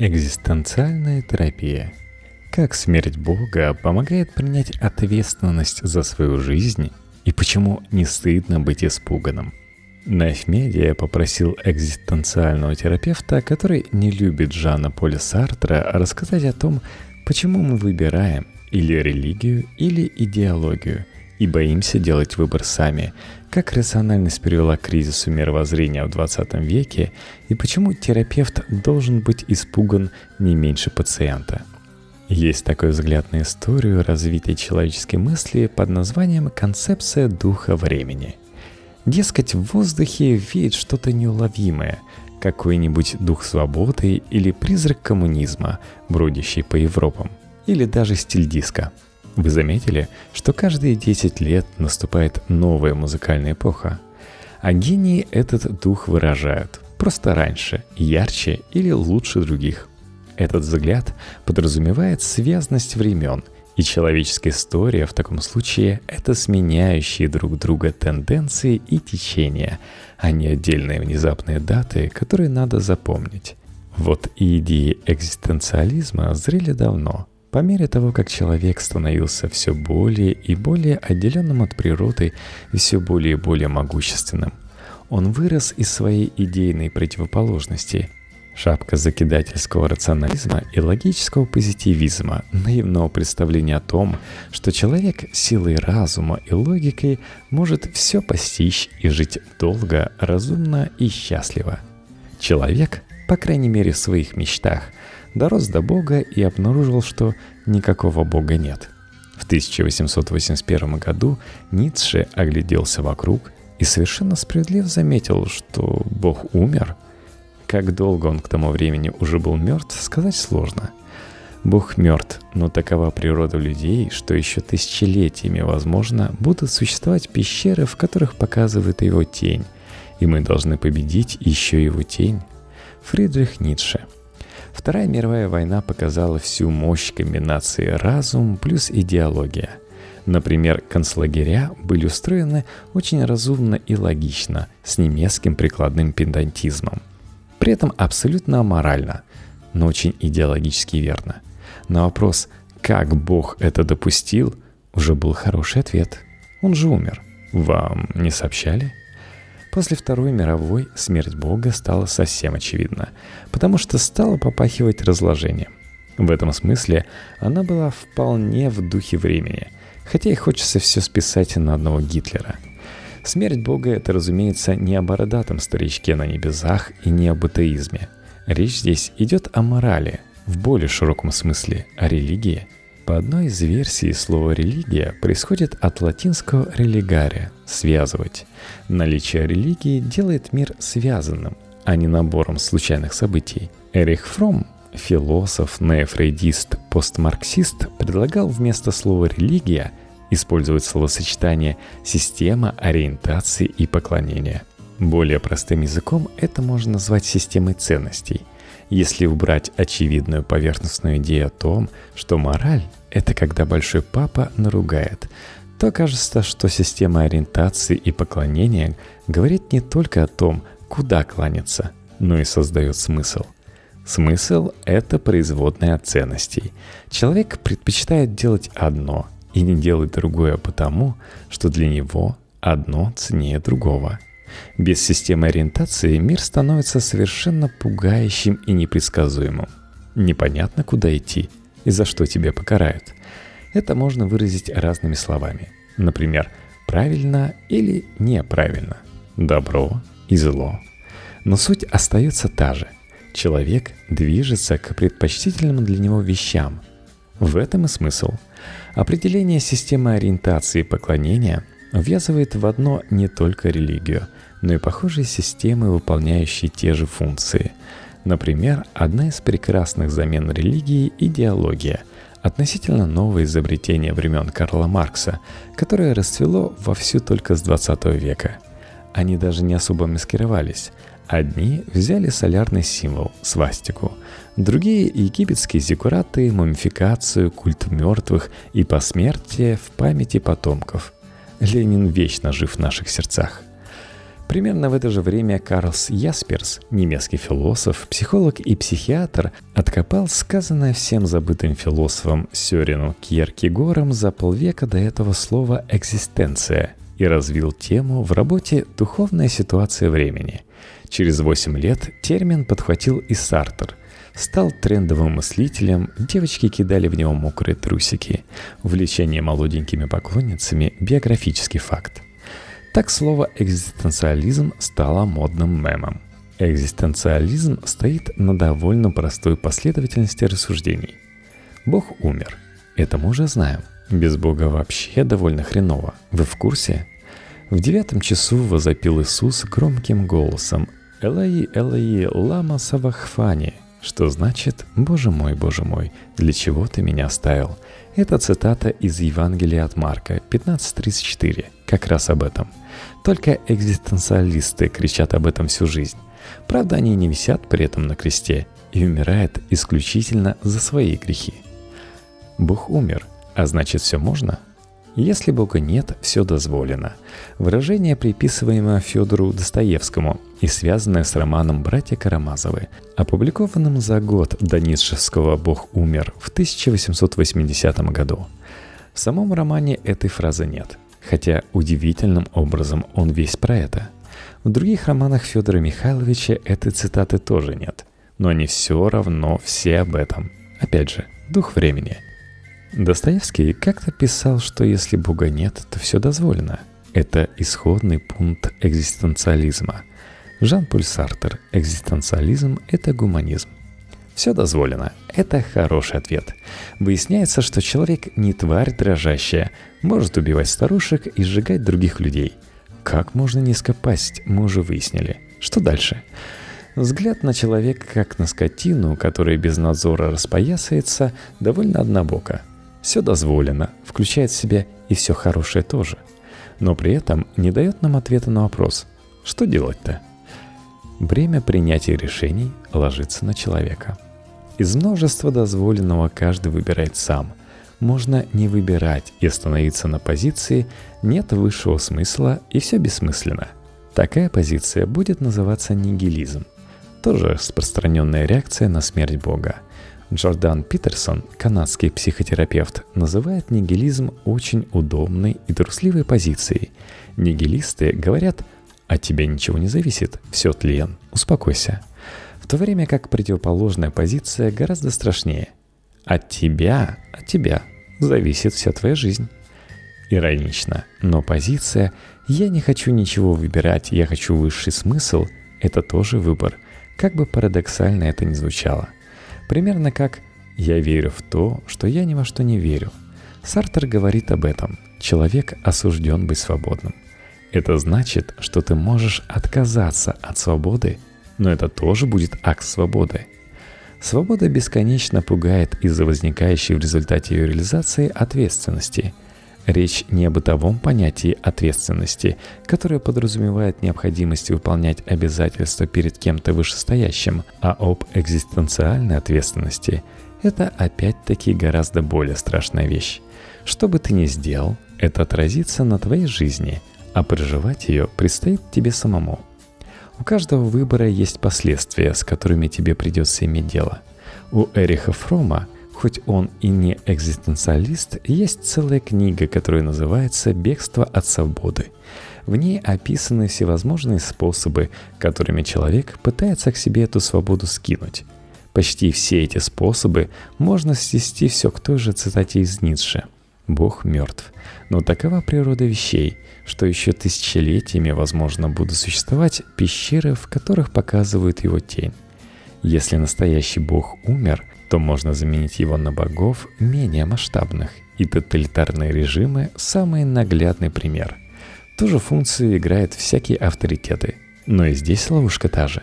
Экзистенциальная терапия. Как смерть Бога помогает принять ответственность за свою жизнь и почему не стыдно быть испуганным. Найфмедиа попросил экзистенциального терапевта, который не любит Жана Поля Сартра, рассказать о том, почему мы выбираем или религию, или идеологию – и боимся делать выбор сами, как рациональность привела к кризису мировоззрения в 20 веке и почему терапевт должен быть испуган не меньше пациента. Есть такой взгляд на историю развития человеческой мысли под названием «концепция духа времени». Дескать, в воздухе веет что-то неуловимое, какой-нибудь дух свободы или призрак коммунизма, бродящий по Европам, или даже стиль диска – вы заметили, что каждые 10 лет наступает новая музыкальная эпоха? А гении этот дух выражают просто раньше, ярче или лучше других. Этот взгляд подразумевает связность времен, и человеческая история в таком случае – это сменяющие друг друга тенденции и течения, а не отдельные внезапные даты, которые надо запомнить. Вот и идеи экзистенциализма зрели давно – по мере того, как человек становился все более и более отделенным от природы и все более и более могущественным, он вырос из своей идейной противоположности – Шапка закидательского рационализма и логического позитивизма, наивного представления о том, что человек силой разума и логикой может все постичь и жить долго, разумно и счастливо. Человек, по крайней мере в своих мечтах, дорос до Бога и обнаружил, что никакого Бога нет. В 1881 году Ницше огляделся вокруг и совершенно справедливо заметил, что Бог умер. Как долго он к тому времени уже был мертв, сказать сложно. Бог мертв, но такова природа людей, что еще тысячелетиями, возможно, будут существовать пещеры, в которых показывает его тень, и мы должны победить еще его тень. Фридрих Ницше – Вторая мировая война показала всю мощь комбинации разум плюс идеология. Например, концлагеря были устроены очень разумно и логично, с немецким прикладным педантизмом. При этом абсолютно аморально, но очень идеологически верно. На вопрос «как Бог это допустил?» уже был хороший ответ. Он же умер. Вам не сообщали? После Второй мировой смерть Бога стала совсем очевидна, потому что стала попахивать разложением. В этом смысле она была вполне в духе времени, хотя и хочется все списать на одного Гитлера. Смерть Бога — это, разумеется, не о бородатом старичке на небесах и не об атеизме. Речь здесь идет о морали, в более широком смысле, о религии — по одной из версий слово «религия» происходит от латинского «religare» — «связывать». Наличие религии делает мир связанным, а не набором случайных событий. Эрих Фром, философ, неофрейдист, постмарксист, предлагал вместо слова «религия» использовать словосочетание «система ориентации и поклонения». Более простым языком это можно назвать системой ценностей – если убрать очевидную поверхностную идею о том, что мораль — это когда большой папа наругает, то кажется, что система ориентации и поклонения говорит не только о том, куда кланяться, но и создает смысл. Смысл — это производная от ценностей. Человек предпочитает делать одно и не делать другое потому, что для него одно ценнее другого — без системы ориентации мир становится совершенно пугающим и непредсказуемым. Непонятно, куда идти и за что тебя покарают. Это можно выразить разными словами. Например, правильно или неправильно, добро и зло. Но суть остается та же. Человек движется к предпочтительным для него вещам. В этом и смысл. Определение системы ориентации и поклонения ввязывает в одно не только религию – но и похожие системы, выполняющие те же функции. Например, одна из прекрасных замен религии – идеология, относительно новое изобретение времен Карла Маркса, которое расцвело вовсю только с 20 века. Они даже не особо маскировались. Одни взяли солярный символ – свастику, другие – египетские зиккураты, мумификацию, культ мертвых и посмертие в памяти потомков. Ленин вечно жив в наших сердцах. Примерно в это же время Карлс Ясперс, немецкий философ, психолог и психиатр, откопал сказанное всем забытым философом Сёрину Кьеркегором за полвека до этого слова «экзистенция» и развил тему в работе «Духовная ситуация времени». Через 8 лет термин подхватил и Сартер – стал трендовым мыслителем, девочки кидали в него мокрые трусики. Увлечение молоденькими поклонницами – биографический факт. Так слово «экзистенциализм» стало модным мемом. Экзистенциализм стоит на довольно простой последовательности рассуждений. Бог умер. Это мы уже знаем. Без Бога вообще довольно хреново. Вы в курсе? В девятом часу возопил Иисус громким голосом «Элаи, Элаи, лама савахфани», что значит «Боже мой, Боже мой, для чего ты меня оставил?» Это цитата из Евангелия от Марка 15.34, как раз об этом. Только экзистенциалисты кричат об этом всю жизнь. Правда, они не висят при этом на кресте и умирают исключительно за свои грехи. Бог умер, а значит все можно – если Бога нет, все дозволено. Выражение, приписываемое Федору Достоевскому и связанное с романом «Братья Карамазовы», опубликованным за год до Ницшевского «Бог умер» в 1880 году. В самом романе этой фразы нет, хотя удивительным образом он весь про это. В других романах Федора Михайловича этой цитаты тоже нет, но они все равно все об этом. Опять же, дух времени – Достоевский как-то писал, что если Бога нет, то все дозволено. Это исходный пункт экзистенциализма. Жан-Поль Сартер «Экзистенциализм – это гуманизм». Все дозволено. Это хороший ответ. Выясняется, что человек не тварь дрожащая, может убивать старушек и сжигать других людей. Как можно низко пасть, мы уже выяснили. Что дальше? Взгляд на человека как на скотину, которая без надзора распоясается, довольно однобоко – все дозволено, включает в себя и все хорошее тоже. Но при этом не дает нам ответа на вопрос, что делать-то? Бремя принятия решений ложится на человека. Из множества дозволенного каждый выбирает сам. Можно не выбирать и остановиться на позиции «нет высшего смысла и все бессмысленно». Такая позиция будет называться нигилизм. Тоже распространенная реакция на смерть Бога – Джордан Питерсон, канадский психотерапевт, называет нигилизм очень удобной и трусливой позицией. Нигилисты говорят «от тебя ничего не зависит, все тлен, успокойся». В то время как противоположная позиция гораздо страшнее. От тебя, от тебя зависит вся твоя жизнь. Иронично, но позиция «я не хочу ничего выбирать, я хочу высший смысл» — это тоже выбор, как бы парадоксально это ни звучало – Примерно как «я верю в то, что я ни во что не верю». Сартер говорит об этом. Человек осужден быть свободным. Это значит, что ты можешь отказаться от свободы, но это тоже будет акт свободы. Свобода бесконечно пугает из-за возникающей в результате ее реализации ответственности – Речь не о бытовом понятии ответственности, которое подразумевает необходимость выполнять обязательства перед кем-то вышестоящим, а об экзистенциальной ответственности. Это опять-таки гораздо более страшная вещь. Что бы ты ни сделал, это отразится на твоей жизни, а проживать ее предстоит тебе самому. У каждого выбора есть последствия, с которыми тебе придется иметь дело. У Эриха Фрома – Хоть он и не экзистенциалист, есть целая книга, которая называется «Бегство от свободы». В ней описаны всевозможные способы, которыми человек пытается к себе эту свободу скинуть. Почти все эти способы можно свести все к той же цитате из Ницше. Бог мертв. Но такова природа вещей, что еще тысячелетиями, возможно, будут существовать пещеры, в которых показывают его тень. Если настоящий Бог умер, то можно заменить его на богов менее масштабных, и тоталитарные режимы – самый наглядный пример. Ту же функцию играют всякие авторитеты. Но и здесь ловушка та же.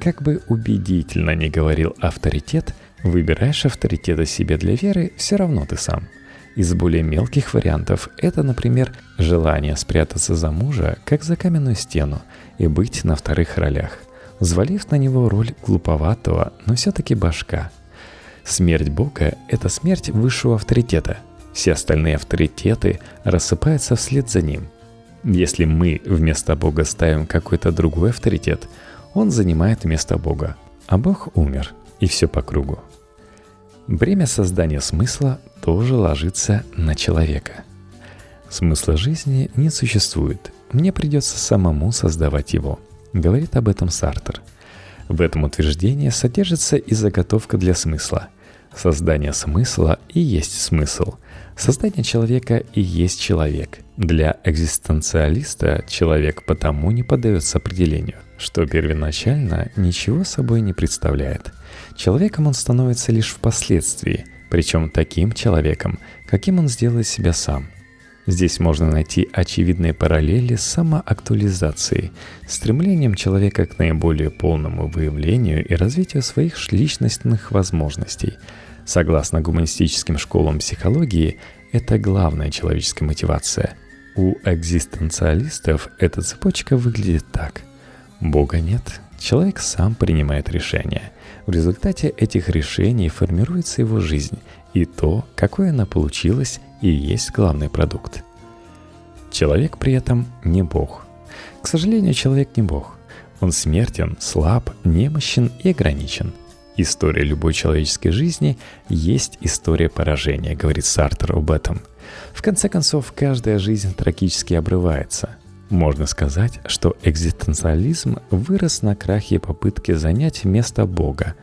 Как бы убедительно ни говорил авторитет, выбираешь авторитета себе для веры все равно ты сам. Из более мелких вариантов это, например, желание спрятаться за мужа, как за каменную стену, и быть на вторых ролях, взвалив на него роль глуповатого, но все-таки башка – Смерть Бога – это смерть высшего авторитета. Все остальные авторитеты рассыпаются вслед за ним. Если мы вместо Бога ставим какой-то другой авторитет, он занимает место Бога, а Бог умер, и все по кругу. Бремя создания смысла тоже ложится на человека. Смысла жизни не существует, мне придется самому создавать его, говорит об этом Сартер. В этом утверждении содержится и заготовка для смысла. Создание смысла и есть смысл. Создание человека и есть человек. Для экзистенциалиста человек потому не поддается определению, что первоначально ничего собой не представляет. Человеком он становится лишь впоследствии, причем таким человеком, каким он сделает себя сам – Здесь можно найти очевидные параллели с самоактуализацией, стремлением человека к наиболее полному выявлению и развитию своих личностных возможностей. Согласно гуманистическим школам психологии, это главная человеческая мотивация. У экзистенциалистов эта цепочка выглядит так. Бога нет, человек сам принимает решения. В результате этих решений формируется его жизнь и то, какой она получилась и есть главный продукт. Человек при этом не Бог. К сожалению, человек не Бог. Он смертен, слаб, немощен и ограничен. История любой человеческой жизни есть история поражения, говорит Сартер об этом. В конце концов, каждая жизнь трагически обрывается. Можно сказать, что экзистенциализм вырос на крахе попытки занять место Бога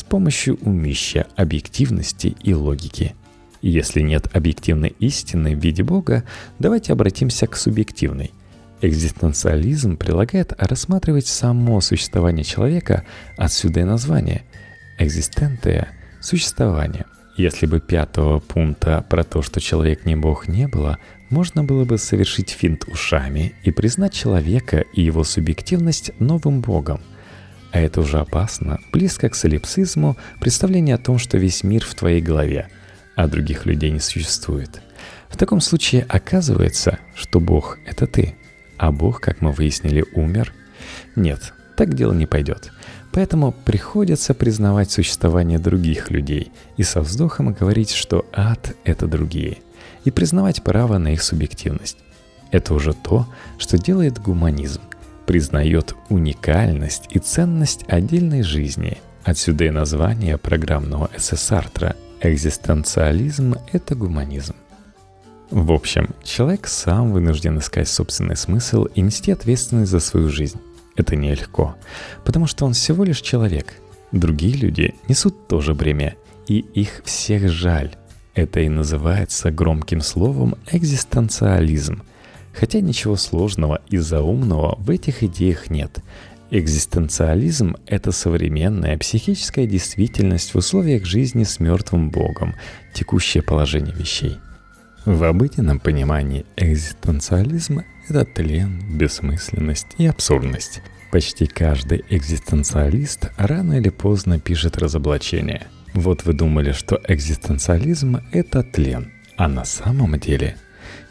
с помощью умища, объективности и логики – если нет объективной истины в виде Бога, давайте обратимся к субъективной. Экзистенциализм прилагает рассматривать само существование человека, отсюда и название. Экзистентия – существование. Если бы пятого пункта про то, что человек не Бог, не было, можно было бы совершить финт ушами и признать человека и его субъективность новым Богом. А это уже опасно, близко к солипсизму, представление о том, что весь мир в твоей голове – а других людей не существует. В таком случае оказывается, что Бог — это ты, а Бог, как мы выяснили, умер. Нет, так дело не пойдет. Поэтому приходится признавать существование других людей и со вздохом говорить, что ад — это другие, и признавать право на их субъективность. Это уже то, что делает гуманизм, признает уникальность и ценность отдельной жизни. Отсюда и название программного эссе Сартра Экзистенциализм — это гуманизм. В общем, человек сам вынужден искать собственный смысл и нести ответственность за свою жизнь. Это нелегко, потому что он всего лишь человек. Другие люди несут тоже бремя, и их всех жаль. Это и называется громким словом экзистенциализм. Хотя ничего сложного и заумного в этих идеях нет. Экзистенциализм — это современная психическая действительность в условиях жизни с мертвым богом, текущее положение вещей. В обыденном понимании экзистенциализм — это тлен, бессмысленность и абсурдность. Почти каждый экзистенциалист рано или поздно пишет разоблачение. Вот вы думали, что экзистенциализм — это тлен, а на самом деле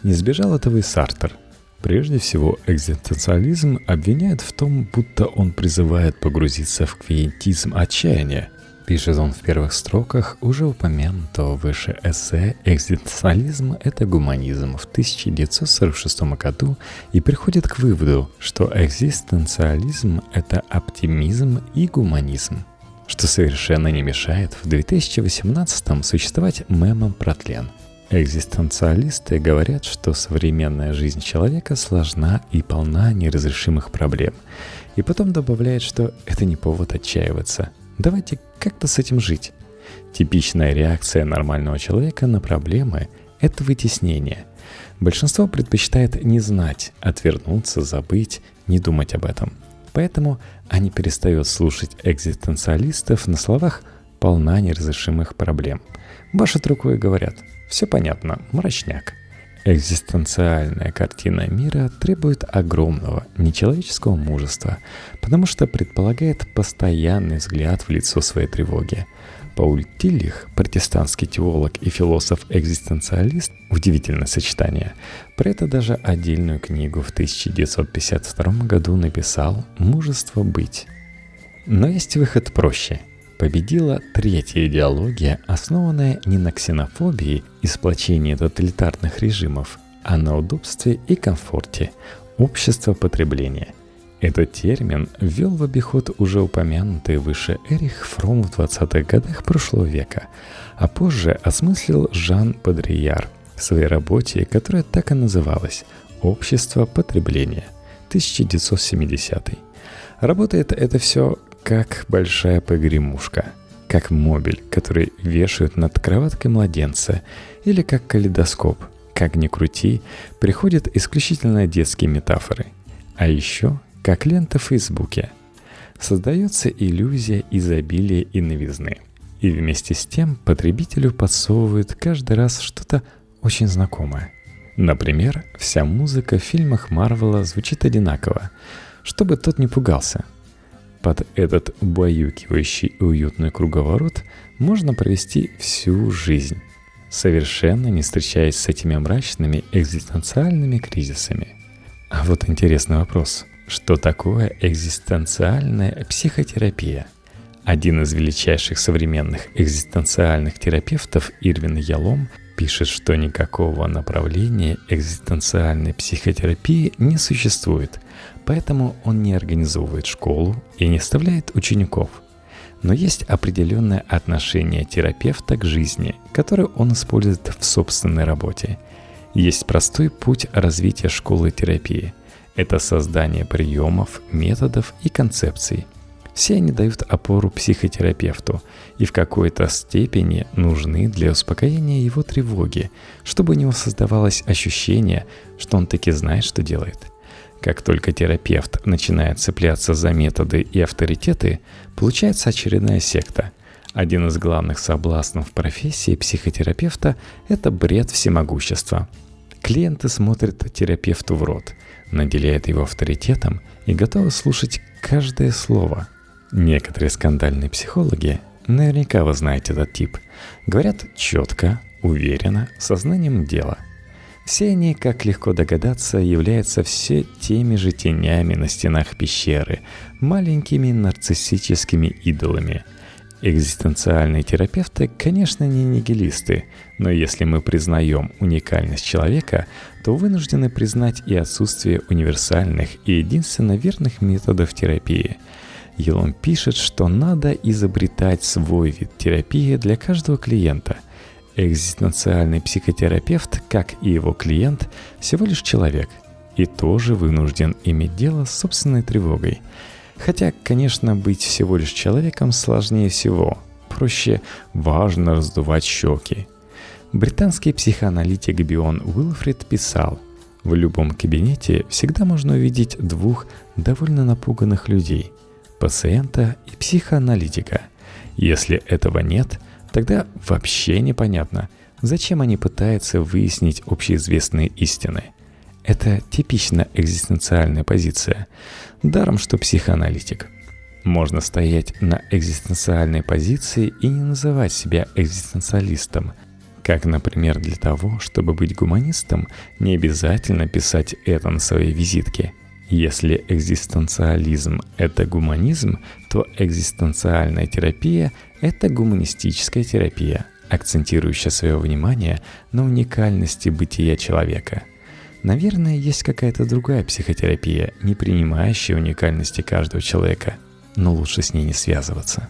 не сбежал этого и Сартер — Прежде всего, экзистенциализм обвиняет в том, будто он призывает погрузиться в квиентизм отчаяния. Пишет он в первых строках уже упомянутого выше эссе «Экзистенциализм – это гуманизм» в 1946 году и приходит к выводу, что экзистенциализм – это оптимизм и гуманизм что совершенно не мешает в 2018 существовать мемом про тлен – Экзистенциалисты говорят, что современная жизнь человека сложна и полна неразрешимых проблем. И потом добавляют, что это не повод отчаиваться. Давайте как-то с этим жить. Типичная реакция нормального человека на проблемы – это вытеснение. Большинство предпочитает не знать, отвернуться, забыть, не думать об этом. Поэтому они перестают слушать экзистенциалистов на словах «полна неразрешимых проблем». Машут рукой и говорят – все понятно, мрачняк. Экзистенциальная картина мира требует огромного нечеловеческого мужества, потому что предполагает постоянный взгляд в лицо своей тревоги. Пауль Тиллих, протестантский теолог и философ-экзистенциалист, удивительное сочетание, про это даже отдельную книгу в 1952 году написал «Мужество быть». Но есть выход проще – победила третья идеология, основанная не на ксенофобии и сплочении тоталитарных режимов, а на удобстве и комфорте, общество потребления. Этот термин ввел в обиход уже упомянутый выше Эрих Фром в 20-х годах прошлого века, а позже осмыслил Жан Бодрияр в своей работе, которая так и называлась «Общество потребления» 1970 Работает это все как большая погремушка, как мобиль, который вешают над кроваткой младенца, или как калейдоскоп. Как ни крути, приходят исключительно детские метафоры. А еще как лента в Фейсбуке. Создается иллюзия изобилия и новизны. И вместе с тем потребителю подсовывают каждый раз что-то очень знакомое. Например, вся музыка в фильмах Марвела звучит одинаково, чтобы тот не пугался. Под этот убаюкивающий уютный круговорот можно провести всю жизнь, совершенно не встречаясь с этими мрачными экзистенциальными кризисами. А вот интересный вопрос. Что такое экзистенциальная психотерапия? Один из величайших современных экзистенциальных терапевтов Ирвин Ялом пишет, что никакого направления экзистенциальной психотерапии не существует, поэтому он не организовывает школу и не оставляет учеников. Но есть определенное отношение терапевта к жизни, которое он использует в собственной работе. Есть простой путь развития школы терапии – это создание приемов, методов и концепций. Все они дают опору психотерапевту и в какой-то степени нужны для успокоения его тревоги, чтобы у него создавалось ощущение, что он таки знает, что делает. Как только терапевт начинает цепляться за методы и авторитеты, получается очередная секта. Один из главных соблазнов профессии психотерапевта – это бред всемогущества. Клиенты смотрят терапевту в рот – наделяет его авторитетом и готовы слушать каждое слово. Некоторые скандальные психологи, наверняка вы знаете этот тип, говорят четко, уверенно, сознанием дела. Все они, как легко догадаться, являются все теми же тенями на стенах пещеры, маленькими нарциссическими идолами – Экзистенциальные терапевты, конечно, не нигилисты, но если мы признаем уникальность человека, то вынуждены признать и отсутствие универсальных и единственно верных методов терапии. Елом пишет, что надо изобретать свой вид терапии для каждого клиента. Экзистенциальный психотерапевт, как и его клиент, всего лишь человек и тоже вынужден иметь дело с собственной тревогой – Хотя, конечно, быть всего лишь человеком сложнее всего. Проще важно раздувать щеки. Британский психоаналитик Бион Уилфрид писал, в любом кабинете всегда можно увидеть двух довольно напуганных людей – пациента и психоаналитика. Если этого нет, тогда вообще непонятно, зачем они пытаются выяснить общеизвестные истины – это типично экзистенциальная позиция. Даром, что психоаналитик. Можно стоять на экзистенциальной позиции и не называть себя экзистенциалистом. Как, например, для того, чтобы быть гуманистом, не обязательно писать это на своей визитке. Если экзистенциализм – это гуманизм, то экзистенциальная терапия – это гуманистическая терапия, акцентирующая свое внимание на уникальности бытия человека – Наверное, есть какая-то другая психотерапия, не принимающая уникальности каждого человека, но лучше с ней не связываться.